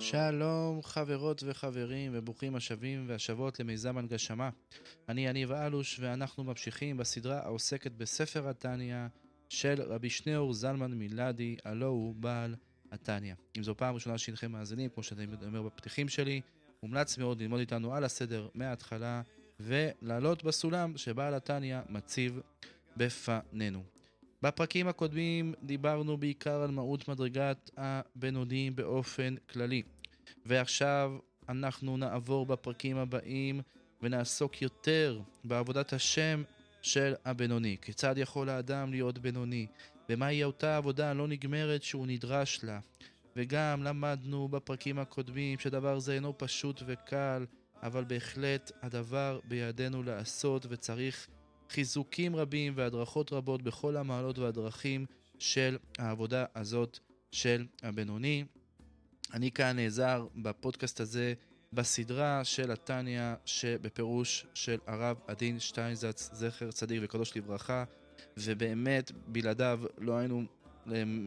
שלום חברות וחברים וברוכים השבים והשבות למיזם הנגשמה. אני יניב אלוש ואנחנו ממשיכים בסדרה העוסקת בספר התניא של רבי שניאור זלמן מילדי, הלו הוא בעל התניא. אם זו פעם ראשונה שהנכם מאזינים, כמו שאני אומר בפתיחים שלי, מומלץ מאוד ללמוד איתנו על הסדר מההתחלה ולעלות בסולם שבעל התניא מציב בפנינו. בפרקים הקודמים דיברנו בעיקר על מהות מדרגת הבינוניים באופן כללי. ועכשיו אנחנו נעבור בפרקים הבאים ונעסוק יותר בעבודת השם של הבינוני. כיצד יכול האדם להיות בינוני? ומהי אותה עבודה הלא נגמרת שהוא נדרש לה? וגם למדנו בפרקים הקודמים שדבר זה אינו פשוט וקל, אבל בהחלט הדבר בידינו לעשות וצריך חיזוקים רבים והדרכות רבות בכל המעלות והדרכים של העבודה הזאת של הבינוני. אני כאן נעזר בפודקאסט הזה בסדרה של התניא שבפירוש של הרב עדין שטיינזץ, זכר צדיק וקדוש לברכה, ובאמת בלעדיו לא היינו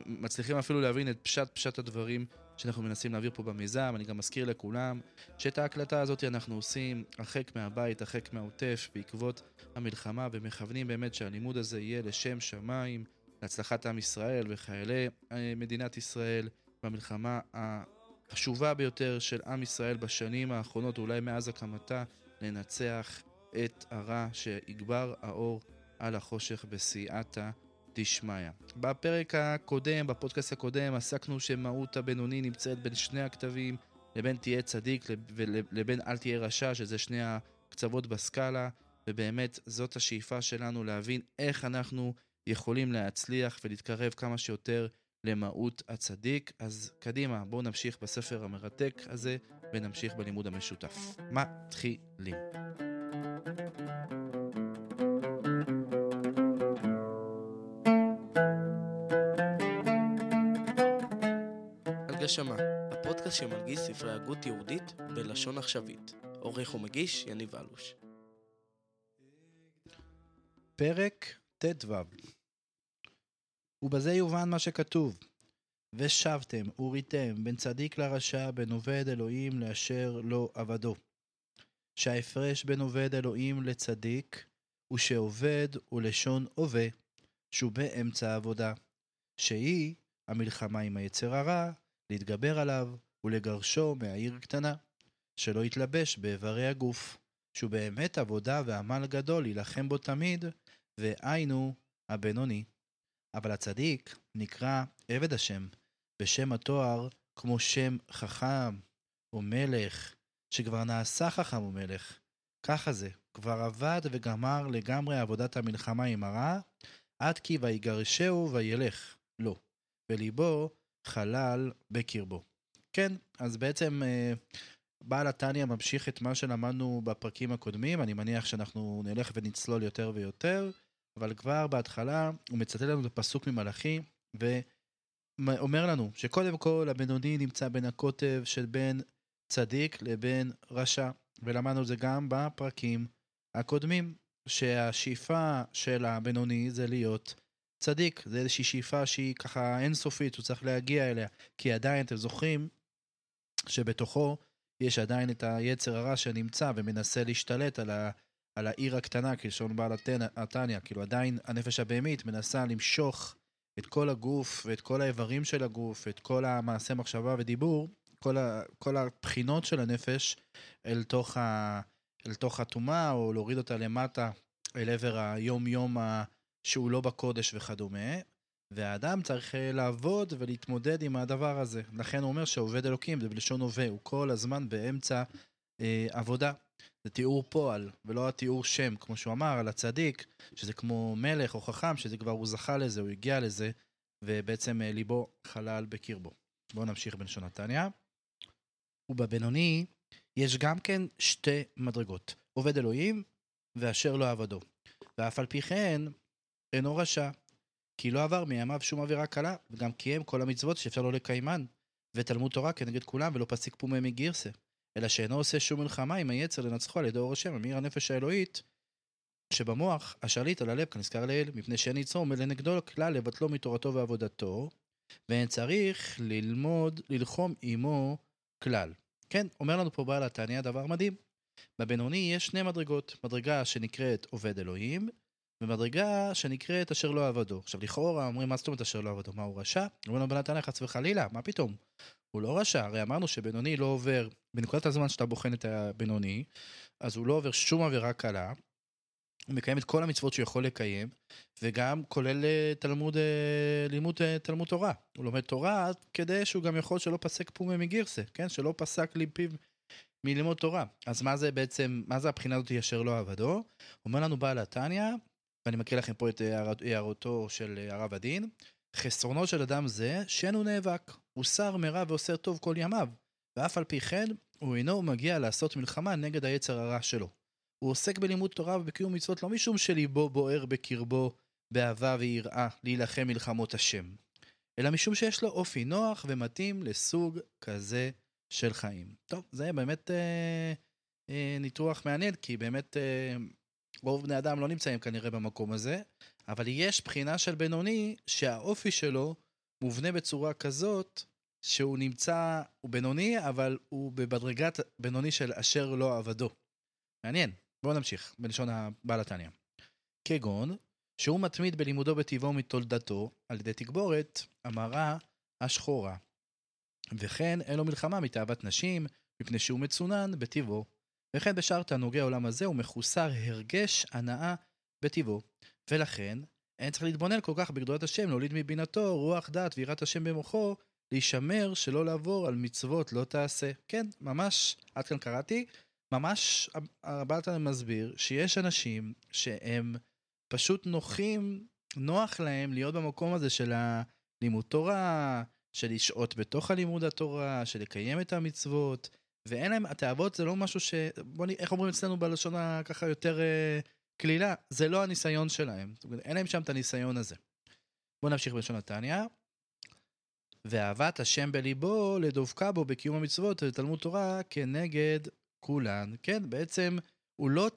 מצליחים אפילו להבין את פשט פשט הדברים שאנחנו מנסים להעביר פה במיזם. אני גם מזכיר לכולם שאת ההקלטה הזאת אנחנו עושים הרחק מהבית, הרחק מהעוטף, בעקבות המלחמה, ומכוונים באמת שהלימוד הזה יהיה לשם שמיים, להצלחת עם ישראל וחיילי אה, מדינת ישראל. במלחמה החשובה ביותר של עם ישראל בשנים האחרונות, אולי מאז הקמתה, לנצח את הרע שיגבר האור על החושך בסייעתא דשמיא. בפרק הקודם, בפודקאסט הקודם, עסקנו שמהות הבינוני נמצאת בין שני הכתבים, לבין תהיה צדיק לבין אל תהיה רשע, שזה שני הקצוות בסקאלה, ובאמת זאת השאיפה שלנו להבין איך אנחנו יכולים להצליח ולהתקרב כמה שיותר למהות הצדיק. אז קדימה, בואו נמשיך בספר המרתק הזה ונמשיך בלימוד המשותף. מתחילים. הגשמה, הפודקאסט שמלגיש ספרי הגות יהודית בלשון עכשווית. עורך ומגיש יניב אלוש. פרק ט"ו ובזה יובן מה שכתוב. ושבתם, וריתם, בין צדיק לרשע, בין עובד אלוהים לאשר לא עבדו. שההפרש בין עובד אלוהים לצדיק, הוא שעובד הוא לשון הווה, שהוא באמצע העבודה. שהיא המלחמה עם היצר הרע, להתגבר עליו ולגרשו מהעיר קטנה. שלא יתלבש באיברי הגוף, שהוא באמת עבודה ועמל גדול להילחם בו תמיד, והיינו הבינוני. אבל הצדיק נקרא עבד השם, בשם התואר כמו שם חכם או מלך, שכבר נעשה חכם ומלך. ככה זה, כבר עבד וגמר לגמרי עבודת המלחמה עם הרע, עד כי ויגרשהו וילך. לא. וליבו חלל בקרבו. כן, אז בעצם אה, בעל התניא ממשיך את מה שלמדנו בפרקים הקודמים, אני מניח שאנחנו נלך ונצלול יותר ויותר. אבל כבר בהתחלה הוא מצטט לנו את הפסוק ממלאכי, ואומר לנו שקודם כל הבינוני נמצא בין הקוטב של בין צדיק לבין רשע, ולמדנו את זה גם בפרקים הקודמים, שהשאיפה של הבינוני זה להיות צדיק, זה איזושהי שאיפה שהיא ככה אינסופית, הוא צריך להגיע אליה, כי עדיין אתם זוכרים שבתוכו יש עדיין את היצר הרע שנמצא ומנסה להשתלט על ה... על העיר הקטנה, כלשון בעל התניא, כאילו עדיין הנפש הבהמית מנסה למשוך את כל הגוף ואת כל האיברים של הגוף, את כל המעשה מחשבה ודיבור, כל, ה, כל הבחינות של הנפש אל תוך, ה, אל תוך הטומאה, או להוריד אותה למטה אל עבר היום-יום שהוא לא בקודש וכדומה. והאדם צריך אה, לעבוד ולהתמודד עם הדבר הזה. לכן הוא אומר שעובד אלוקים, זה בלשון הווה, הוא כל הזמן באמצע אה, עבודה. זה תיאור פועל, ולא התיאור שם, כמו שהוא אמר, על הצדיק, שזה כמו מלך או חכם, שזה כבר הוא זכה לזה, הוא הגיע לזה, ובעצם אה, ליבו חלל בקרבו. בואו נמשיך בלשון נתניה. ובבינוני יש גם כן שתי מדרגות, עובד אלוהים ואשר לא עבדו. ואף על פי כן אינו רשע, כי לא עבר מימיו שום עבירה קלה, וגם קיים כל המצוות שאפשר לו לקיימן, ותלמוד תורה כנגד כולם, ולא פסיק פומי מגירסה. אלא שאינו עושה שום מלחמה עם היצר לנצחו על ידי אור השם, המאיר הנפש האלוהית, שבמוח השליט על הלב כנזכר לעיל, מפני שאין יצרו עומד לנגדו כלל לבטלו מתורתו ועבודתו, ואין צריך ללמוד, ללחום עמו כלל. כן, אומר לנו פה בעל התניא דבר מדהים. בבינוני יש שני מדרגות, מדרגה שנקראת עובד אלוהים, ומדרגה שנקראת אשר לא עבדו. עכשיו לכאורה אומרים מה זאת אומרת אשר לא עבדו, מה הוא רשע? אומרים לו בן התניא חס וחלילה, מה פתאום? הוא לא רשע, הרי אמרנו שבינוני לא עובר, בנקודת הזמן שאתה בוחן את הבינוני, אז הוא לא עובר שום עבירה קלה, הוא מקיים את כל המצוות שהוא יכול לקיים, וגם כולל אה, תלמוד, אה, לימוד אה, תלמוד תורה. הוא לומד תורה כדי שהוא גם יכול שלא פסק פומי מגירסה, כן? שלא פסק ליפיו מללמוד תורה. אז מה זה בעצם, מה זה הבחינה הזאת אשר לא עבדו? אומר לנו בעל התניא, ואני מקריא לכם פה את הערותו של הרב הדין, חסרונו של אדם זה שאין הוא נאבק, הוא שר מרע ועושה טוב כל ימיו, ואף על פי כן הוא אינו מגיע לעשות מלחמה נגד היצר הרע שלו. הוא עוסק בלימוד תורה ובקיום מצוות לא משום שליבו בוער בקרבו באהבה ויראה להילחם מלחמות השם, אלא משום שיש לו אופי נוח ומתאים לסוג כזה של חיים. טוב, זה באמת אה, אה, ניתוח מעניין, כי באמת אה, רוב בני אדם לא נמצאים כנראה במקום הזה, אבל יש בחינה של בינוני שהאופי שלו מובנה בצורה כזאת שהוא נמצא, הוא בינוני, אבל הוא בבדרגת בינוני של אשר לא עבדו. מעניין. בואו נמשיך, בלשון הבעל התניא. כגון, שהוא מתמיד בלימודו בטבעו מתולדתו, על ידי תגבורת, המראה השחורה. וכן אין לו מלחמה מתאוות נשים, מפני שהוא מצונן בטבעו. וכן בשאר תענוגי העולם הזה הוא מחוסר הרגש הנאה בטבעו. ולכן, אין צריך להתבונן כל כך בגדולת השם, להוליד מבינתו רוח דעת ויראת השם במוחו, להישמר שלא לעבור על מצוות לא תעשה. כן, ממש, עד כאן קראתי, ממש הבלטן מסביר שיש אנשים שהם פשוט נוחים, נוח להם להיות במקום הזה של הלימוד תורה, של לשהות בתוך הלימוד התורה, של לקיים את המצוות, ואין להם, התאוות זה לא משהו ש... בוא נ... איך אומרים אצלנו בלשון הככה יותר uh, קלילה? זה לא הניסיון שלהם. זאת אומרת, אין להם שם את הניסיון הזה. בואו נמשיך בלשון התניא. ואהבת השם בליבו לדבקה בו בקיום המצוות ותלמוד תורה כנגד כולן, כן, בעצם הוא לא,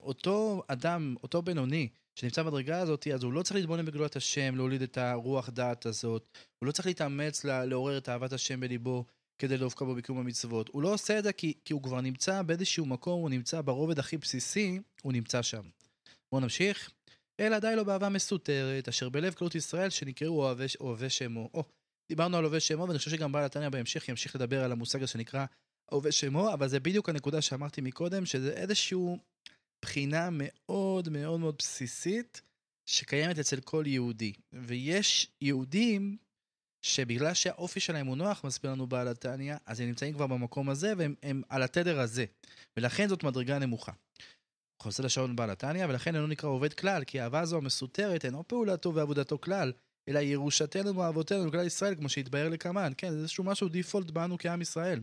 אותו אדם, אותו בינוני, שנמצא בדרגה הזאת, אז הוא לא צריך להתבונן בגדולת השם, להוליד את הרוח דעת הזאת, הוא לא צריך להתאמץ לעורר את אהבת השם בליבו כדי להופקע בו בקיום המצוות. הוא לא עושה את זה כי, כי הוא כבר נמצא באיזשהו מקום, הוא נמצא ברובד הכי בסיסי, הוא נמצא שם. בואו נמשיך. אלא די לו באהבה מסותרת, אשר בלב כלות ישראל שנקראו אוהבי, אוהבי שמו. או, דיברנו על אוהבי שמו, ואני חושב שגם בעל התניא בהמשך ימשיך לדבר על המושג הזה שנקרא עובד שמו, אבל זה בדיוק הנקודה שאמרתי מקודם, שזה איזושהי בחינה מאוד מאוד מאוד בסיסית שקיימת אצל כל יהודי. ויש יהודים שבגלל שהאופי שלהם הוא נוח, מסביר לנו בעל התניא, אז הם נמצאים כבר במקום הזה והם על התדר הזה. ולכן זאת מדרגה נמוכה. חוזר לשעון בעל התניא, ולכן אינו נקרא עובד כלל, כי האהבה הזו המסותרת אינו פעולתו ועבודתו כלל, אלא ירושתנו ואהבותינו לכלל ישראל, כמו שהתבהר לקמן. כן, זה איזשהו משהו דיפולט בנו כעם ישראל.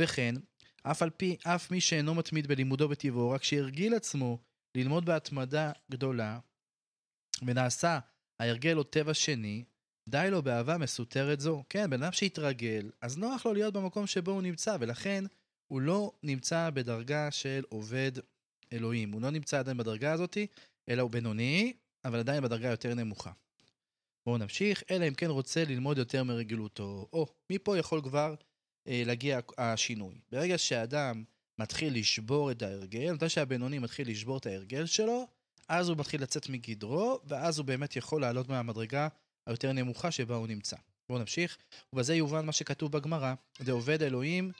וכן, אף על פי, אף מי שאינו מתמיד בלימודו בטבעו, רק שהרגיל עצמו ללמוד בהתמדה גדולה, ונעשה ההרגל או טבע שני, די לו באהבה מסותרת זו. כן, בן אדם שהתרגל, אז נוח לו להיות במקום שבו הוא נמצא, ולכן הוא לא נמצא בדרגה של עובד אלוהים. הוא לא נמצא עדיין בדרגה הזאת, אלא הוא בינוני, אבל עדיין בדרגה יותר נמוכה. בואו נמשיך, אלא אם כן רוצה ללמוד יותר מרגילותו. או, מפה יכול כבר אה, להגיע השינוי. ברגע שאדם מתחיל לשבור את ההרגל, מתי שהבינוני מתחיל לשבור את ההרגל שלו, אז הוא מתחיל לצאת מגדרו, ואז הוא באמת יכול לעלות מהמדרגה היותר נמוכה שבה הוא נמצא. בואו נמשיך, ובזה יובן מה שכתוב בגמרא, דעובד אלוהים,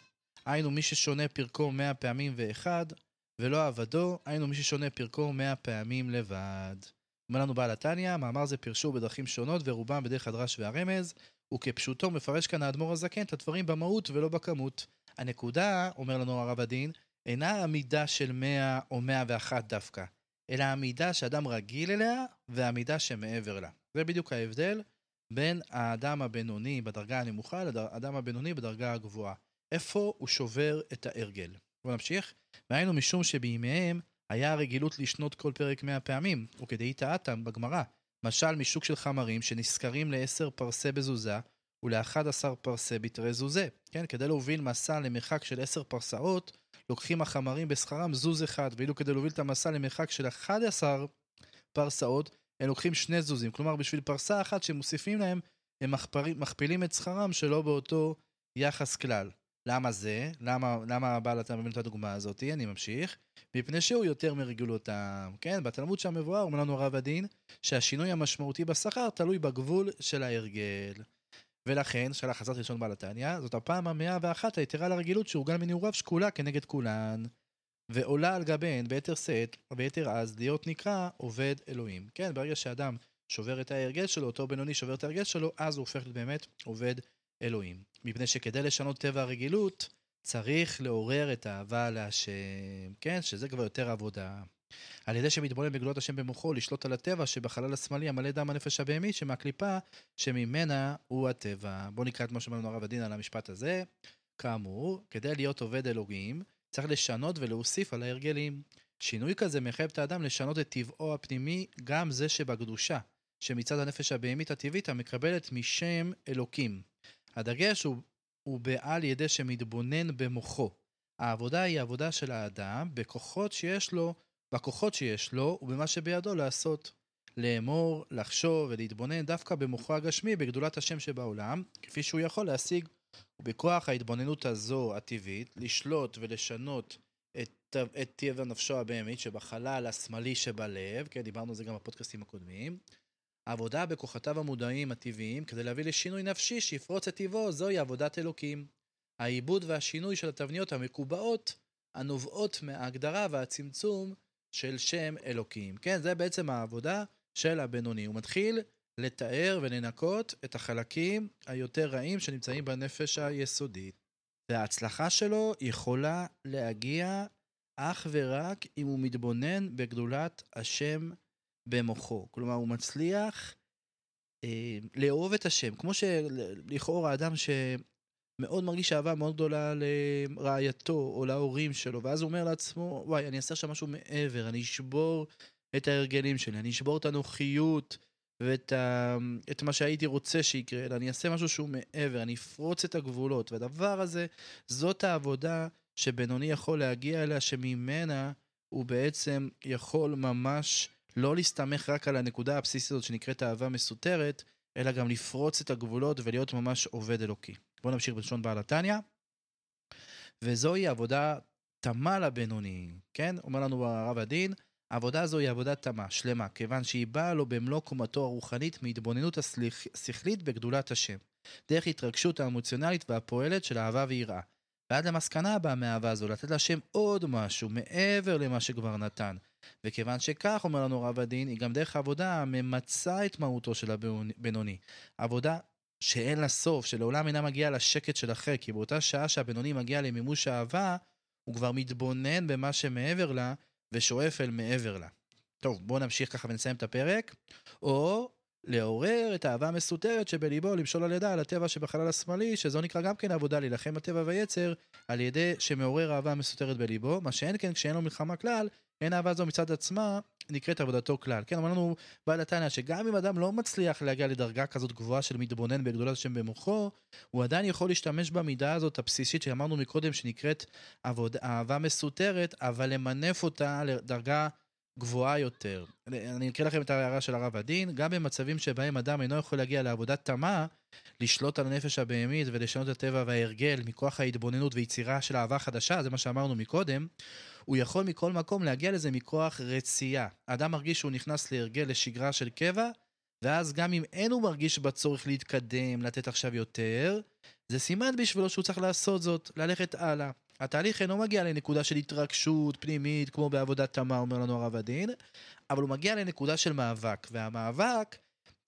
היינו מי ששונה פרקו מאה פעמים ואחד, ולא עבדו, היינו מי ששונה פרקו מאה פעמים לבד. אומר לנו בעל התניא, מאמר זה פירשו בדרכים שונות ורובם בדרך הדרש והרמז, וכפשוטו מפרש כאן האדמו"ר הזקן את הדברים במהות ולא בכמות. הנקודה, אומר לנו הרב הדין, אינה המידה של 100 או 101 דווקא, אלא המידה שאדם רגיל אליה והמידה שמעבר לה. זה בדיוק ההבדל בין האדם הבינוני בדרגה הנמוכה לאדם הבינוני בדרגה הגבוהה. איפה הוא שובר את ההרגל. בואו נמשיך. והיינו משום שבימיהם היה הרגילות לשנות כל פרק מאה פעמים, וכדי טעתם בגמרא, משל משוק של חמרים שנשכרים לעשר פרסה בזוזה ול-11 פרסה בתרי זוזה. כן, כדי להוביל מסע למרחק של 10 פרסאות, לוקחים החמרים בשכרם זוז אחד, ואילו כדי להוביל את המסע למרחק של 11 פרסאות, הם לוקחים שני זוזים. כלומר, בשביל פרסה אחת שמוסיפים להם, הם מכפרים, מכפילים את שכרם שלא באותו יחס כלל. למה זה? למה, למה הבעל אתה מבין את הדוגמה הזאת? אני ממשיך. מפני שהוא יותר מרגולותם. כן, בתלמוד שם מבואר, אומר לנו הרב הדין, שהשינוי המשמעותי בשכר תלוי בגבול של ההרגל. ולכן, שאלה חזרת ראשון בעל התניא, זאת הפעם המאה ואחת היתרה לרגילות שאורגן מנעוריו שקולה כנגד כולן, ועולה על גביהן ביתר שאת וביתר אז להיות נקרא עובד אלוהים. כן, ברגע שאדם שובר את ההרגל שלו, אותו בינוני שובר את ההרגל שלו, אז הוא הופך באמת עובד אלוהים. מפני שכדי לשנות טבע הרגילות, צריך לעורר את האהבה להשם, כן, שזה כבר יותר עבודה. על ידי שמתבונן בגלויות השם במוחו, לשלוט על הטבע שבחלל השמאלי המלא דם הנפש הבהמית, שמהקליפה שממנה הוא הטבע. בואו נקרא את מה שאומר לנו הרב הדין על המשפט הזה. כאמור, כדי להיות עובד אלוהים, צריך לשנות ולהוסיף על ההרגלים. שינוי כזה מחייב את האדם לשנות את טבעו הפנימי, גם זה שבקדושה, שמצד הנפש הבהמית הטבעית המקבלת משם אלוקים. הדגש הוא, הוא בעל ידי שמתבונן במוחו. העבודה היא עבודה של האדם בכוחות שיש לו, בכוחות שיש לו ובמה שבידו לעשות. לאמור, לחשוב ולהתבונן דווקא במוחו הגשמי בגדולת השם שבעולם, כפי שהוא יכול להשיג. ובכוח ההתבוננות הזו הטבעית, לשלוט ולשנות את, את טבע נפשו הבהמית שבחלל השמאלי שבלב, כן, דיברנו על זה גם בפודקאסטים הקודמים. העבודה בכוחותיו המודעים הטבעיים כדי להביא לשינוי נפשי שיפרוץ את טבעו, זוהי עבודת אלוקים. העיבוד והשינוי של התבניות המקובעות הנובעות מההגדרה והצמצום של שם אלוקים. כן, זה בעצם העבודה של הבינוני. הוא מתחיל לתאר ולנקות את החלקים היותר רעים שנמצאים בנפש היסודית. וההצלחה שלו יכולה להגיע אך ורק אם הוא מתבונן בגדולת השם במוחו. כלומר, הוא מצליח אה, לאהוב את השם. כמו שלכאורה אדם שמאוד מרגיש אהבה מאוד גדולה לרעייתו או להורים שלו, ואז הוא אומר לעצמו, וואי, אני אעשה שם משהו מעבר, אני אשבור את ההרגלים שלי, אני אשבור את הנוחיות ואת ה... את מה שהייתי רוצה שיקרה, אלא אני אעשה משהו שהוא מעבר, אני אפרוץ את הגבולות. והדבר הזה, זאת העבודה שבינוני יכול להגיע אליה, שממנה הוא בעצם יכול ממש לא להסתמך רק על הנקודה הבסיסית הזאת שנקראת אהבה מסותרת, אלא גם לפרוץ את הגבולות ולהיות ממש עובד אלוקי. בואו נמשיך בלשון בעל התניא. וזוהי עבודה תמה לבינוני, כן? אומר לנו הרב הדין, העבודה הזו היא עבודה תמה, שלמה, כיוון שהיא באה לו במלוא קומתו הרוחנית מהתבוננות השכלית בגדולת השם, דרך התרגשות האמוציונלית והפועלת של אהבה ויראה. ועד למסקנה הבאה מהאהבה הזו, לתת להשם עוד משהו מעבר למה שכבר נתן. וכיוון שכך, אומר לנו רב הדין, היא גם דרך העבודה הממצה את מהותו של הבינוני. עבודה שאין לה סוף, שלעולם אינה מגיעה לשקט של אחר, כי באותה שעה שהבינוני מגיע למימוש האהבה, הוא כבר מתבונן במה שמעבר לה, ושואף אל מעבר לה. טוב, בואו נמשיך ככה ונסיים את הפרק. או לעורר את האהבה המסותרת שבליבו, למשול על ידה על הטבע שבחלל השמאלי, שזו נקרא גם כן עבודה להילחם בטבע ויצר, על ידי שמעורר אהבה מסותרת בליבו, מה שאין כן כשאין לו מלחמה כלל, אין אהבה זו מצד עצמה נקראת עבודתו כלל. כן, אומר לנו בעל התניא שגם אם אדם לא מצליח להגיע לדרגה כזאת גבוהה של מתבונן בגדולת השם במוחו, הוא עדיין יכול להשתמש במידה הזאת הבסיסית שאמרנו מקודם שנקראת עבוד, אהבה מסותרת, אבל למנף אותה לדרגה גבוהה יותר. אני אקריא לכם את ההערה של הרב הדין, גם במצבים שבהם אדם אינו יכול להגיע לעבודת תמה, לשלוט על הנפש הבהמית ולשנות את הטבע וההרגל מכוח ההתבוננות ויצירה של אהבה חדשה, זה מה שאמרנו מקודם, הוא יכול מכל מקום להגיע לזה מכוח רצייה. האדם מרגיש שהוא נכנס להרגל לשגרה של קבע, ואז גם אם אין הוא מרגיש בצורך להתקדם, לתת עכשיו יותר, זה סימן בשבילו שהוא צריך לעשות זאת, ללכת הלאה. התהליך אינו מגיע לנקודה של התרגשות פנימית, כמו בעבודת תמה, אומר לנו הרב הדין, אבל הוא מגיע לנקודה של מאבק, והמאבק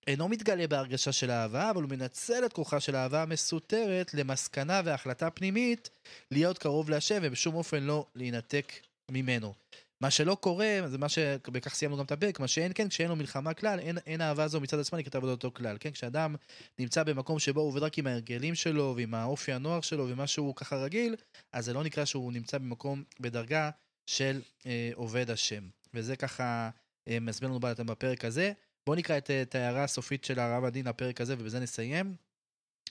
אינו מתגלה בהרגשה של אהבה, אבל הוא מנצל את כוחה של אהבה המסותרת למסקנה והחלטה פנימית להיות קרוב להשם ובשום אופן לא להינתק ממנו. מה שלא קורה, זה מה שבכך סיימנו גם את הפרק, מה שאין כן, כשאין לו מלחמה כלל, אין, אין אהבה זו מצד עצמה נקראת עבודתו כלל, כן? כשאדם נמצא במקום שבו הוא עובד רק עם ההרגלים שלו ועם האופי הנוער שלו ומה שהוא ככה רגיל, אז זה לא נקרא שהוא נמצא במקום, בדרגה של אה, עובד השם. וזה ככה אה, מסביר לנו בעלתם בפרק הזה. בואו נקרא את, את ההערה הסופית של הרב הדין לפרק הזה, ובזה נסיים.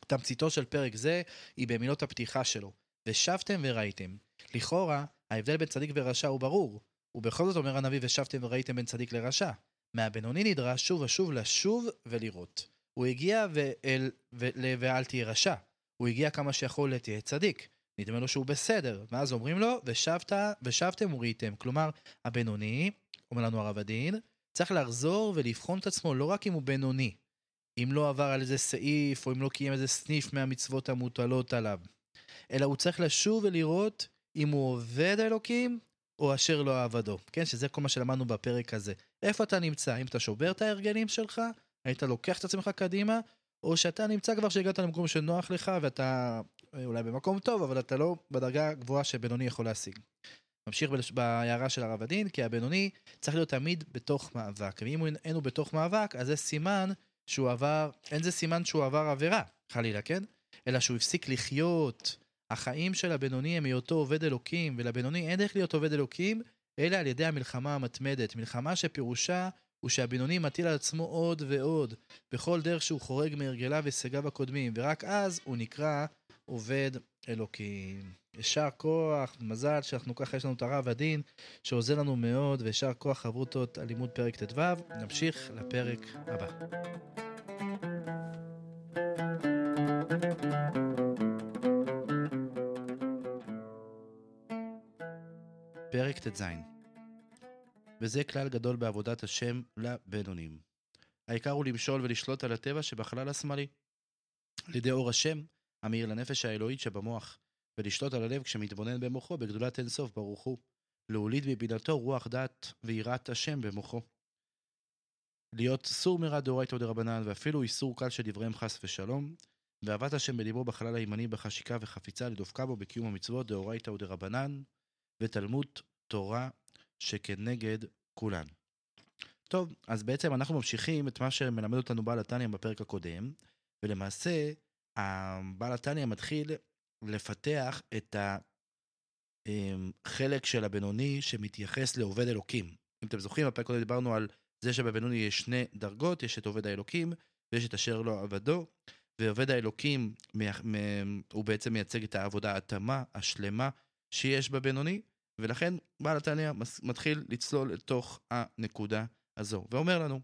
תמציתו של פרק זה היא במילות הפתיחה שלו. ושבתם וראיתם. לכאורה, ההבדל בין צדיק ורשע הוא ברור. ובכל זאת אומר הנביא, ושבתם וראיתם בין צדיק לרשע. מהבינוני נדרש שוב ושוב לשוב ולראות. הוא הגיע ואל, ו- ואל תהיה רשע. הוא הגיע כמה שיכול לתהיה צדיק. נדמה לו שהוא בסדר. ואז אומרים לו, ושבת, ושבתם וראיתם. כלומר, הבינוני, אומר לנו הרב הדין, צריך לחזור ולבחון את עצמו לא רק אם הוא בינוני, אם לא עבר על איזה סעיף, או אם לא קיים איזה סניף מהמצוות המוטלות עליו, אלא הוא צריך לשוב ולראות אם הוא עובד האלוקים, או אשר לא עבדו. כן, שזה כל מה שלמדנו בפרק הזה. איפה אתה נמצא? אם אתה שובר את ההרגלים שלך, היית לוקח את עצמך קדימה, או שאתה נמצא כבר שהגעת למקום שנוח לך, ואתה אה, אולי במקום טוב, אבל אתה לא בדרגה הגבוהה שבינוני יכול להשיג. ממשיך בהערה של הרב הדין, כי הבינוני צריך להיות תמיד בתוך מאבק. ואם אין הוא בתוך מאבק, אז זה סימן שהוא עבר, אין זה סימן שהוא עבר עבירה, חלילה, כן? אלא שהוא הפסיק לחיות. החיים של הבינוני הם היותו עובד אלוקים, ולבינוני אין דרך להיות עובד אלוקים, אלא על ידי המלחמה המתמדת. מלחמה שפירושה הוא שהבינוני מטיל על עצמו עוד ועוד, בכל דרך שהוא חורג מהרגליו והישגיו הקודמים, ורק אז הוא נקרא עובד אלוקים. יישר כוח, מזל שאנחנו ככה, יש לנו את הרב הדין, שעוזר לנו מאוד, ויישר כוח חברותות על לימוד פרק ט"ו. נמשיך לפרק הבא. פרק ט"ז וזה כלל גדול בעבודת השם לבינונים. העיקר הוא למשול ולשלוט על הטבע שבחלל השמאלי. על ידי אור השם, המאיר לנפש האלוהית שבמוח, ולשלוט על הלב כשמתבונן במוחו בגדולת אינסוף ברוך הוא. להוליד מבינתו רוח דת ויראת השם במוחו. להיות סור מרע דאורייתא ודרבנן, ואפילו איסור קל של דבריהם חס ושלום, ואהבת השם בליבו בחלל הימני בחשיקה וחפיצה לדופקה בו בקיום המצוות דאורייתא ודרבנן, ותלמוד תורה שכנגד כולן. טוב, אז בעצם אנחנו ממשיכים את מה שמלמד אותנו בעל התניא בפרק הקודם, ולמעשה, בעל התניא מתחיל לפתח את החלק של הבינוני שמתייחס לעובד אלוקים. אם אתם זוכרים, בפרק הקודם דיברנו על זה שבבינוני יש שני דרגות, יש את עובד האלוקים ויש את אשר לא עבדו, ועובד האלוקים הוא בעצם מייצג את העבודה התמה, השלמה, שיש בבינוני, ולכן בעל התניא מתחיל לצלול לתוך הנקודה הזו, ואומר לנו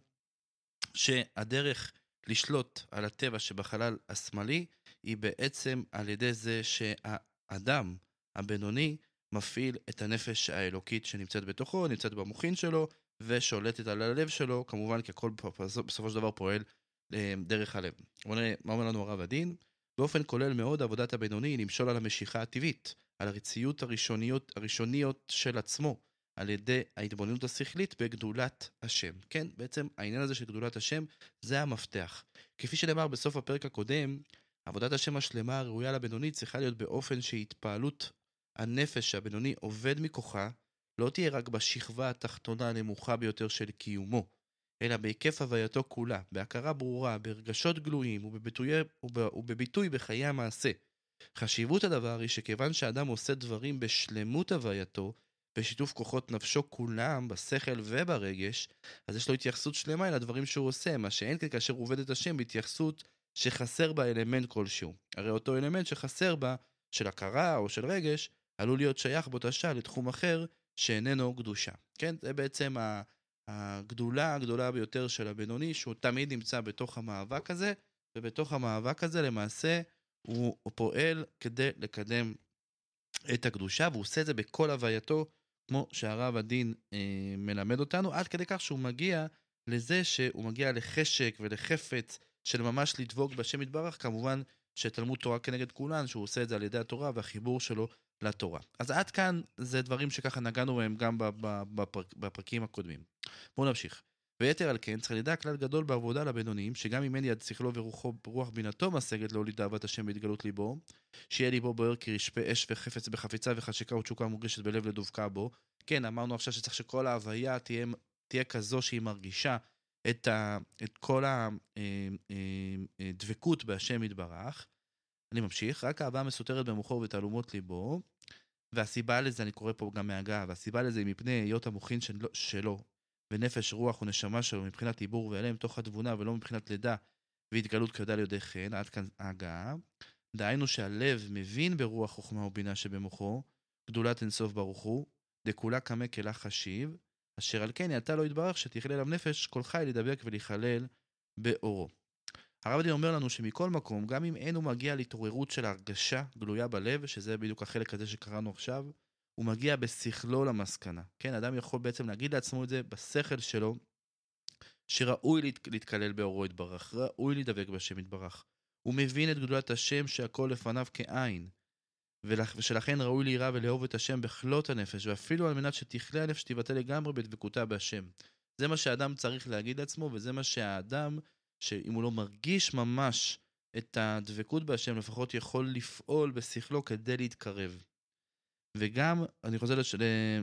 שהדרך לשלוט על הטבע שבחלל השמאלי היא בעצם על ידי זה שהאדם הבינוני מפעיל את הנפש האלוקית שנמצאת בתוכו, נמצאת במוחין שלו, ושולטת על הלב שלו, כמובן כי הכל בסופו של דבר פועל אה, דרך הלב. מה אומר לנו הרב הדין. באופן כולל מאוד עבודת הבינוני היא למשול על המשיכה הטבעית, על הרציות הראשוניות, הראשוניות של עצמו, על ידי ההתבוננות השכלית בגדולת השם. כן, בעצם העניין הזה של גדולת השם זה המפתח. כפי שנאמר בסוף הפרק הקודם, עבודת השם השלמה הראויה לבינוני צריכה להיות באופן שהתפעלות הנפש שהבינוני עובד מכוחה לא תהיה רק בשכבה התחתונה הנמוכה ביותר של קיומו, אלא בהיקף הווייתו כולה, בהכרה ברורה, ברגשות גלויים ובביטוי, וב, ובביטוי בחיי המעשה. חשיבות הדבר היא שכיוון שאדם עושה דברים בשלמות הווייתו, בשיתוף כוחות נפשו כולם, בשכל וברגש, אז יש לו התייחסות שלמה אל הדברים שהוא עושה, מה שאין כן כאשר עובד את השם בהתייחסות שחסר בה אלמנט כלשהו. הרי אותו אלמנט שחסר בה, של הכרה או של רגש, עלול להיות שייך באותה שעה לתחום אחר שאיננו קדושה. כן, זה בעצם הגדולה הגדולה ביותר של הבינוני, שהוא תמיד נמצא בתוך המאבק הזה, ובתוך המאבק הזה למעשה הוא, פועל כדי לקדם את הקדושה, והוא עושה את זה בכל הווייתו, כמו שהרב הדין אה, מלמד אותנו, עד כדי כך שהוא מגיע לזה שהוא מגיע לחשק ולחפץ של ממש לדבוק בשם יתברך, כמובן שתלמוד תורה כנגד כולן, שהוא עושה את זה על ידי התורה והחיבור שלו לתורה. אז עד כאן זה דברים שככה נגענו בהם גם בפרק, בפרקים הקודמים. בואו נמשיך. ויתר על כן, צריך לדע כלל גדול בעבודה לבינונים, שגם אם אין יד שכלו ורוחו ברוח בינתו משגת להוליד אהבת השם בהתגלות ליבו, שיהיה ליבו בוער כרשפה אש וחפץ בחפיצה וחשיקה ותשוקה מורגשת בלב לדבקה בו. כן, אמרנו עכשיו שצריך שכל ההוויה תהיה, תהיה כזו שהיא מרגישה את, ה, את כל הדבקות אה, אה, אה, בהשם יתברך. אני ממשיך, רק אהבה מסותרת במוחו ובתעלומות ליבו, והסיבה לזה, אני קורא פה גם מהגה, והסיבה לזה היא מפני היות המוחין שלו, שלו ונפש, רוח ונשמה שלו מבחינת עיבור והלם תוך התבונה ולא מבחינת לידה והתגלות כיודע ליודעי חן, עד כאן ההגעה. דהיינו שהלב מבין ברוח חוכמה ובינה שבמוחו, גדולת אינסוף ברוך הוא, דכולה קמא כלה חשיב, אשר על כן יעתה לו יתברך שתכלה אליו נפש כל חי להידבק ולהיכלל באורו. הרב דין אומר לנו שמכל מקום, גם אם אין הוא מגיע להתעוררות של הרגשה גלויה בלב, שזה בדיוק החלק הזה שקראנו עכשיו, הוא מגיע בשכלו למסקנה. כן, אדם יכול בעצם להגיד לעצמו את זה בשכל שלו, שראוי להת, להתקלל באורו יתברך, ראוי להידבק בהשם יתברך. הוא מבין את גדולת השם שהכל לפניו כעין, ושלכן ראוי ליראה ולאהוב את השם בכלות הנפש, ואפילו על מנת שתכלה הנפש תבטא לגמרי בדבקותה בהשם. זה מה שהאדם צריך להגיד לעצמו, וזה מה שהאדם, שאם הוא לא מרגיש ממש את הדבקות בהשם, לפחות יכול לפעול בשכלו כדי להתקרב. וגם, אני חוזר לש...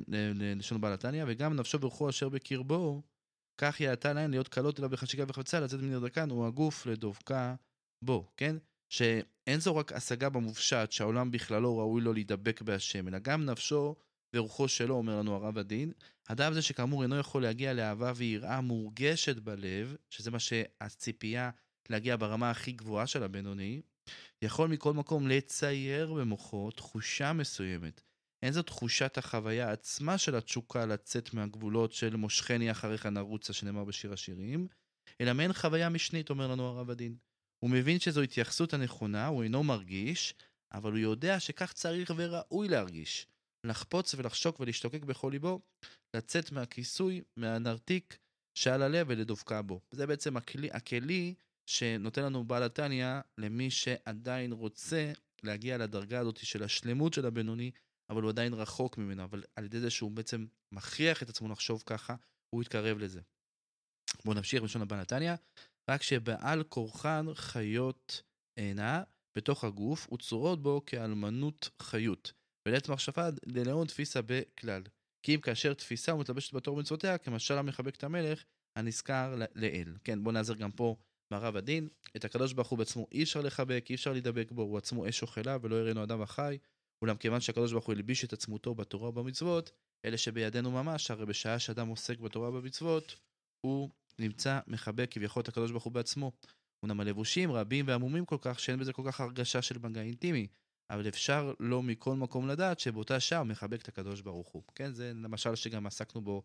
ללשון בעל התניא, וגם נפשו ורוחו אשר בקרבו, כך יעתה להן להיות קלות אליו בחשיקה וחפצה, לצאת מנרדקן, הוא הגוף לדבקה בו, כן? שאין זו רק השגה במופשט שהעולם בכללו ראוי לו להידבק בהשם, אלא גם נפשו ורוחו שלו, אומר לנו הרב הדין. אדם זה שכאמור אינו יכול להגיע לאהבה ויראה מורגשת בלב, שזה מה שהציפייה להגיע ברמה הכי גבוהה של הבינוני, יכול מכל מקום לצייר במוחו תחושה מסוימת. אין זו תחושת החוויה עצמה של התשוקה לצאת מהגבולות של מושכני אחריך נרוצה שנאמר בשיר השירים, אלא מעין חוויה משנית, אומר לנו הרב הדין. הוא מבין שזו התייחסות הנכונה, הוא אינו מרגיש, אבל הוא יודע שכך צריך וראוי להרגיש. לחפוץ ולחשוק ולהשתוקק בכל ליבו, לצאת מהכיסוי, מהנרתיק שעל הלב ולדבקה בו. זה בעצם הכלי, הכלי שנותן לנו בעל התניא למי שעדיין רוצה להגיע לדרגה הזאת של השלמות של הבינוני, אבל הוא עדיין רחוק ממנה, אבל על ידי זה שהוא בעצם מכריח את עצמו לחשוב ככה, הוא יתקרב לזה. בואו נמשיך בלשון הבעל התניא. רק שבעל כורחן חיות עינה בתוך הגוף וצורות בו כאלמנות חיות. ולעת מחשבה ללאון תפיסה בכלל. כי אם כאשר תפיסה ומתלבשת בתור מצוותיה, כמשל המחבק את המלך הנזכר לאל. כן, בואו נעזר גם פה מהרב הדין. את הקדוש ברוך הוא בעצמו אי אפשר לחבק, אי אפשר להידבק בו, הוא עצמו אש אוכלה ולא יראינו אדם החי. אולם כיוון שהקדוש ברוך הוא הלביש את עצמותו בתורה ובמצוות, אלה שבידינו ממש, הרי בשעה שאדם עוסק בתורה ובמצוות, הוא נמצא מחבק כביכול את הקדוש ברוך הוא בעצמו. אמנם הלבושים רבים ועמומים כל כך, שאין בזה כל כך הרגשה של מגע אינטימי, אבל אפשר לא מכל מקום לדעת שבאותה שעה הוא מחבק את הקדוש ברוך הוא. כן, זה למשל שגם עסקנו בו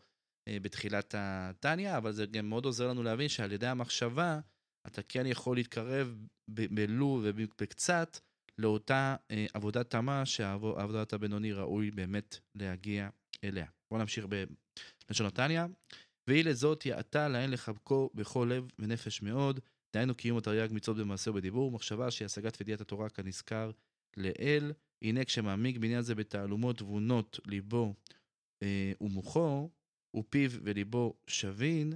אה, בתחילת התניא, אבל זה גם מאוד עוזר לנו להבין שעל ידי המחשבה, אתה כן יכול להתקרב בלו ובקצת לאותה אה, עבודת תמה שעבודת הבינוני ראוי באמת להגיע אליה. בואו נמשיך בלשון התניא. והיא לזאת יעתה להן לחבקו בכל לב ונפש מאוד, דהיינו קיום התרי"ג מצוות במעשה ובדיבור, מחשבה שהיא השגת וידיעת התורה כנזכר לאל. הנה כשמעמיק בעניין זה בתעלומות תבונות ליבו אה, ומוחו, ופיו וליבו שווין,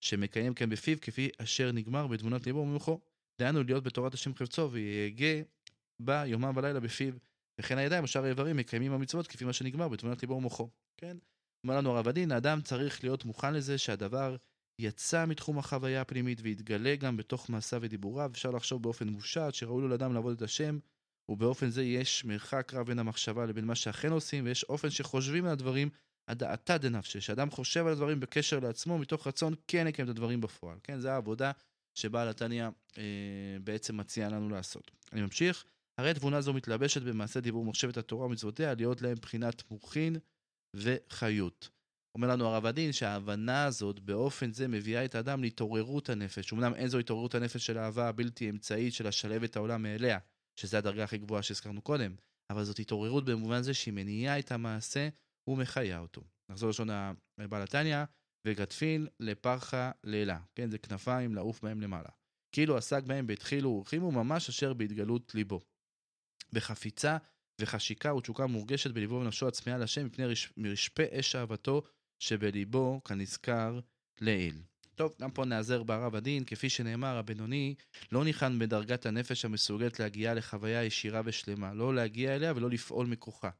שמקיים כן בפיו כפי אשר נגמר בתבונות ליבו ומוחו. דהיינו להיות בתורת השם חפצו ויהגה בה יומם ולילה בפיו. וכן הידיים ושאר האיברים מקיימים המצוות כפי מה שנגמר בתבונת ליבו ומוחו. כן? אומר לנו הרב הדין, האדם צריך להיות מוכן לזה שהדבר יצא מתחום החוויה הפנימית ויתגלה גם בתוך מעשיו ודיבוריו. אפשר לחשוב באופן מושט שראוי לו לאדם לעבוד את השם, ובאופן זה יש מרחק רב בין המחשבה לבין מה שאכן עושים, ויש אופן שחושבים על הדברים הדעתה דנפשי, שאדם חושב על הדברים בקשר לעצמו, מתוך רצון כן לקיים את הדברים בפועל. כן, זו העבודה שבעל התניא אה, בעצם מציע לנו לעשות. אני ממשיך. הרי תבונה זו מתלבשת במעשה דיבור מחשבת התורה ומצוותיה, להיות להם בחינת מוחין וחיות. אומר לנו הרב הדין שההבנה הזאת באופן זה מביאה את האדם להתעוררות הנפש. אמנם אין זו התעוררות הנפש של האהבה הבלתי אמצעית של השלב את העולם מאליה, שזו הדרגה הכי גבוהה שהזכרנו קודם, אבל זאת התעוררות במובן זה שהיא מניעה את המעשה ומחיה אותו. נחזור לשון הבעל התניא, וגדפין לפרחה לילה. כן, זה כנפיים לעוף בהם למעלה. כאילו עסק בהם בהתחילו ורחימו ממש אשר בהתגלות ליבו. בחפיצה וחשיקה ותשוקה מורגשת בליבו ובנפשו הצמאה להשם מפני רשפי אש אהבתו שבליבו כנזכר לעיל. טוב, גם פה נעזר ברב הדין, כפי שנאמר, הבינוני לא ניחן בדרגת הנפש המסוגלת להגיע לחוויה ישירה ושלמה, לא להגיע אליה ולא לפעול מכוחה.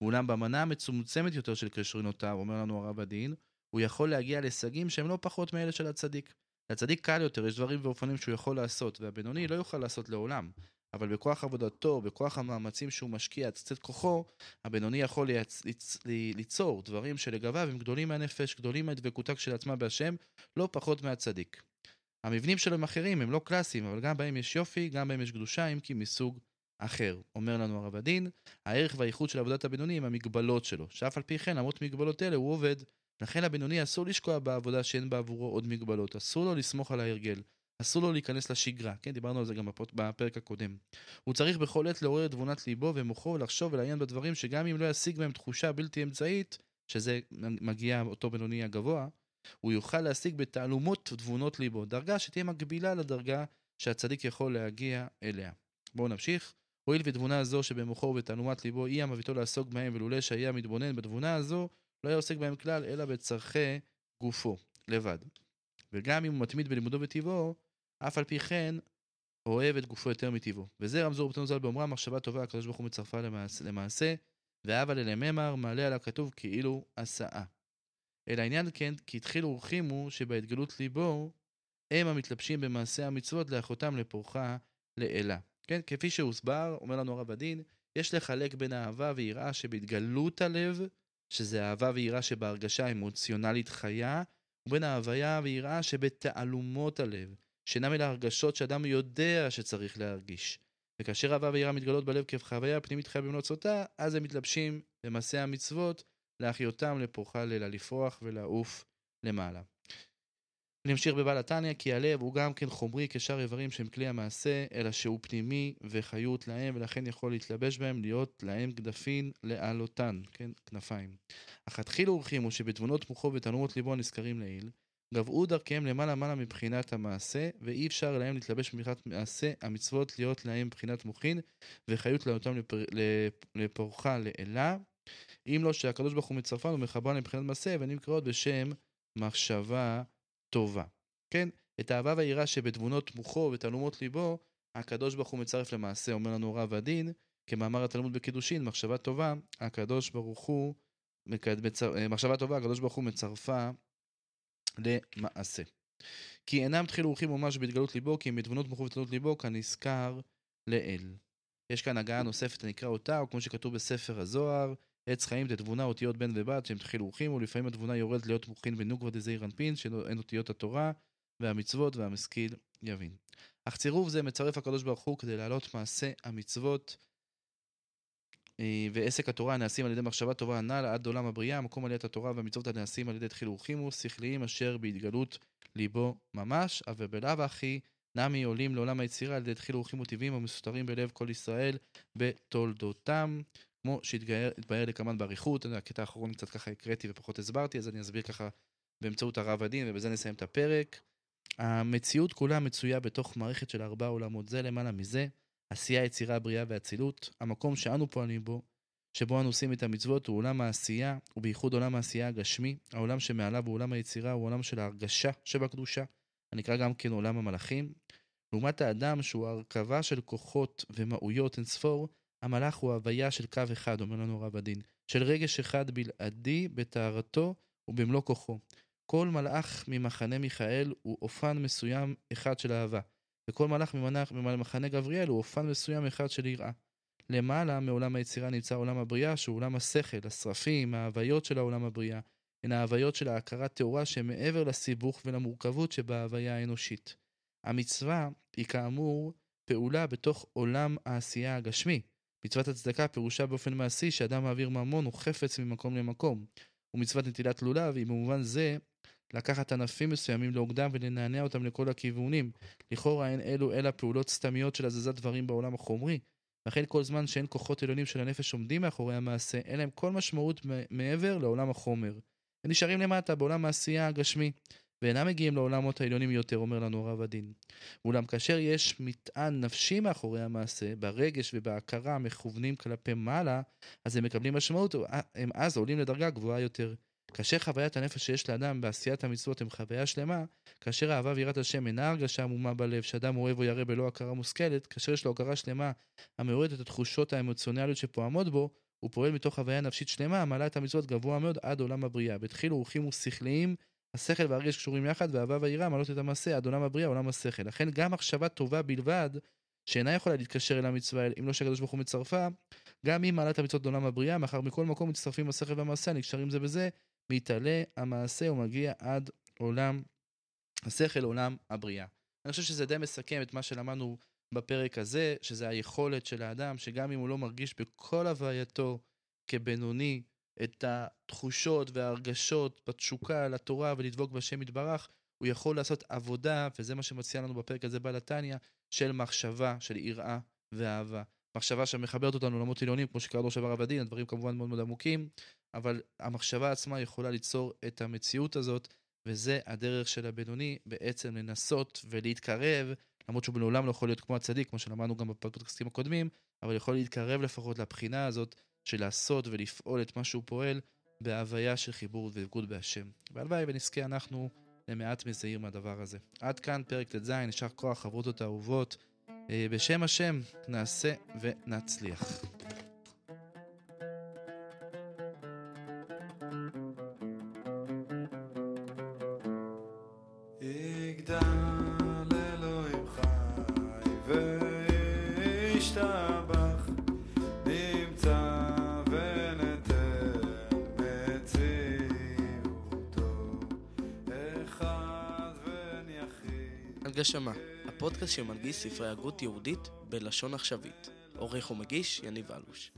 ואולם במנה המצומצמת יותר של קשרינותיו, אומר לנו הרב הדין, הוא יכול להגיע להישגים שהם לא פחות מאלה של הצדיק. לצדיק קל יותר, יש דברים ואופנים שהוא יכול לעשות, והבינוני לא יוכל לעשות לעולם. אבל בכוח עבודתו, בכוח המאמצים שהוא משקיע, צצת כוחו, הבינוני יכול ליצ... ליצ... ליצור דברים שלגביו הם גדולים מהנפש, גדולים מהדבקותה כשלעצמה בהשם, לא פחות מהצדיק. המבנים שלו הם אחרים, הם לא קלאסיים, אבל גם בהם יש יופי, גם בהם יש קדושה, אם כי מסוג אחר. אומר לנו הרב הדין, הערך והאיכות של עבודת הבינוני הם המגבלות שלו, שאף על פי כן, למרות מגבלות אלה, הוא עובד. לכן לבינוני אסור לשקוע בעבודה שאין בעבורו עוד מגבלות, אסור לו לסמוך על ההרגל, אסור לו להיכנס לשגרה, כן, דיברנו על זה גם בפרק הקודם. הוא צריך בכל עת לעורר את תבונת ליבו ומוחו ולחשוב ולעיין בדברים שגם אם לא ישיג בהם תחושה בלתי אמצעית, שזה מגיע אותו בינוני הגבוה, הוא יוכל להשיג בתעלומות תבונות ליבו, דרגה שתהיה מקבילה לדרגה שהצדיק יכול להגיע אליה. בואו נמשיך. הואיל ותבונה זו שבמוחו ובתעלומת ליבו היא המביאתו לעסוק בהם, ולולא שהיה מתבונן בתבונה הזו, לא היה עוסק בהם כלל, אלא בצורכי גופו, לבד. וגם אם הוא מתמיד בלימודו וטבעו, אף על פי כן אוהב את גופו יותר מטבעו. וזה רמזור בתנו ז"ל באומרה, מחשבה טובה, הקדוש ברוך הוא מצרפה למעשה, למעשה ואהבה ללממר, מעלה עליו כתוב כאילו עשאה. אלא העניין כן, כי התחילו ורחימו שבהתגלות ליבו, הם המתלבשים במעשה המצוות לאחותם לפורחה לאלה. כן, כפי שהוסבר, אומר לנו הרב הדין, יש לחלק בין אהבה ויראה שבהתגלות הלב, שזה אהבה ויראה שבהרגשה אמוציונלית חיה, ובין ההוויה ויראה שבתעלומות הלב, שאינם אלה הרגשות שאדם יודע שצריך להרגיש. וכאשר אהבה ויראה מתגלות בלב כחוויה פנימית חיה במלוצותה, אז הם מתלבשים במעשה המצוות להחיותם לפורחה לילה, לפרוח ולעוף למעלה. נמשיך בבעל התניא, כי הלב הוא גם כן חומרי כשאר איברים שהם כלי המעשה, אלא שהוא פנימי וחיות להם, ולכן יכול להתלבש בהם, להיות להם גדפין לעלותן, כן, כנפיים. אך התחילו ורחימו שבתבונות מוחו ותנומות ליבו הנזכרים לעיל, גבעו דרכיהם למעלה מעלה מבחינת המעשה, ואי אפשר להם להתלבש מבחינת מעשה המצוות להיות להם מבחינת מוחין, וחיות לעלותם לפר... לפורחה לאלה, אם לא שהקדוש ברוך הוא מצרפן ומחברן מבחינת מעשה, והן נקראות בשם מחשבה טובה. כן? את האהבה והיראה שבתבונות מוחו ותעלומות ליבו, הקדוש ברוך הוא מצרף למעשה, אומר לנו רב הדין, כמאמר התלמוד בקידושין, מחשבה טובה, הקדוש ברוך הוא, מחשבה טובה, הקדוש ברוך הוא מצרפה למעשה. כי אינם תחילו אורחים ממש בהתגלות ליבו, כי אם בתבונות מוחו ותעלומות ליבו, כנזכר לאל. יש כאן הגעה נוספת, אני אקרא אותה, או כמו שכתוב בספר הזוהר, עץ חיים זה תבונה אותיות בן ובת שהם תחילוכים ולפעמים התבונה יורדת להיות מוכין בנוגבא דזעיר אנפין שהן אותיות התורה והמצוות והמשכיל יבין. אך צירוף זה מצרף הקדוש ברוך הוא כדי להעלות מעשה המצוות ועסק התורה הנעשים על ידי מחשבה טובה הנ"ל עד עולם הבריאה, מקום עליית התורה והמצוות הנעשים על ידי תחילוכים ושכליים אשר בהתגלות ליבו ממש, אבל בלאו הכי נמי עולים לעולם היצירה על ידי תחילוכים וטבעיים המסותרים בלב כל ישראל בתולדותם. כמו שהתבהר לקמן באריכות, הקטע האחרון קצת ככה הקראתי ופחות הסברתי, אז אני אסביר ככה באמצעות הרב הדין, ובזה נסיים את הפרק. המציאות כולה מצויה בתוך מערכת של ארבעה עולמות, זה למעלה מזה, עשייה, יצירה, בריאה ואצילות. המקום שאנו פועלים בו, שבו אנו עושים את המצוות, הוא עולם העשייה, ובייחוד עולם העשייה הגשמי. העולם שמעליו הוא עולם היצירה, הוא עולם של ההרגשה שבקדושה, הנקרא גם כן עולם המלאכים. לעומת האדם שהוא הרכבה של כוחות ומהויות אינספור, המלאך הוא הוויה של קו אחד, אומר לנו רב הדין, של רגש אחד בלעדי בטהרתו ובמלוא כוחו. כל מלאך ממחנה מיכאל הוא אופן מסוים אחד של אהבה, וכל מלאך ממחנה גבריאל הוא אופן מסוים אחד של יראה. למעלה מעולם היצירה נמצא עולם הבריאה, שהוא עולם השכל, השרפים, ההוויות של העולם הבריאה. הן ההוויות של ההכרת טהורה שמעבר לסיבוך ולמורכבות שבהוויה האנושית. המצווה היא כאמור פעולה בתוך עולם העשייה הגשמי, מצוות הצדקה פירושה באופן מעשי שאדם מעביר ממון הוא חפץ ממקום למקום. ומצוות נטילת לולב היא במובן זה לקחת ענפים מסוימים לעוגדם ולנענע אותם לכל הכיוונים. לכאורה אין אלו אלא פעולות סתמיות של הזזת דברים בעולם החומרי. לכן כל זמן שאין כוחות עליונים של הנפש עומדים מאחורי המעשה, אין להם כל משמעות מעבר לעולם החומר. הם נשארים למטה בעולם העשייה הגשמי. ואינם מגיעים לעולמות העליונים יותר, אומר לנו הרב הדין. אולם כאשר יש מטען נפשי מאחורי המעשה, ברגש ובהכרה מכוונים כלפי מעלה, אז הם מקבלים משמעות, הם אז עולים לדרגה גבוהה יותר. כאשר חוויית הנפש שיש לאדם בעשיית המצוות הם חוויה שלמה, כאשר אהבה ויראת השם אינה הרגשה עמומה בלב, שאדם אוהב או ירא בלא הכרה מושכלת, כאשר יש לו הכרה שלמה המעוררת את התחושות האמוציונליות שפועמות בו, הוא פועל מתוך חוויה נפשית שלמה, המעלה את המצוות גבוה מאוד עד עולם הבריאה. בתחילו רוחים ושכליים השכל והרגש קשורים יחד, והאהבה והיראה מעלות את המעשה עד עולם הבריאה, עולם השכל. לכן גם מחשבה טובה בלבד, שאינה יכולה להתקשר אל המצווה, אם לא שהקדוש ברוך הוא מצרפה, גם היא את המצוות לעולם הבריאה, מאחר מכל מקום מצטרפים השכל והמעשה, הנקשרים זה בזה, מתעלה המעשה ומגיע עד עולם, השכל עולם הבריאה. אני חושב שזה די מסכם את מה שלמדנו בפרק הזה, שזה היכולת של האדם, שגם אם הוא לא מרגיש בכל הווייתו כבינוני את התחושות וההרגשות בתשוקה לתורה ולדבוק בשם יתברך, הוא יכול לעשות עבודה, וזה מה שמציע לנו בפרק הזה בעל התניא, של מחשבה, של יראה ואהבה. מחשבה שמחברת אותנו לעולמות עליונים, כמו שקראנו עכשיו הרב הדין, הדברים כמובן מאוד מאוד עמוקים, אבל המחשבה עצמה יכולה ליצור את המציאות הזאת, וזה הדרך של הבינוני בעצם לנסות ולהתקרב, למרות שהוא לעולם לא יכול להיות כמו הצדיק, כמו שלמדנו גם בפודקאסטים הקודמים, אבל יכול להתקרב לפחות לבחינה הזאת של לעשות ולפעול את מה שהוא פועל בהוויה של חיבור ודבקות בהשם. והלוואי ונזכה אנחנו למעט מזהיר מהדבר הזה. עד כאן פרק ט"ז, יישר כוח חברותות האהובות. אה, בשם השם נעשה ונצליח. יחיד הנגשמה, הפודקאסט שמנגיש ספרי הגות יהודית בלשון עכשווית. עורך ומגיש יניב אלוש.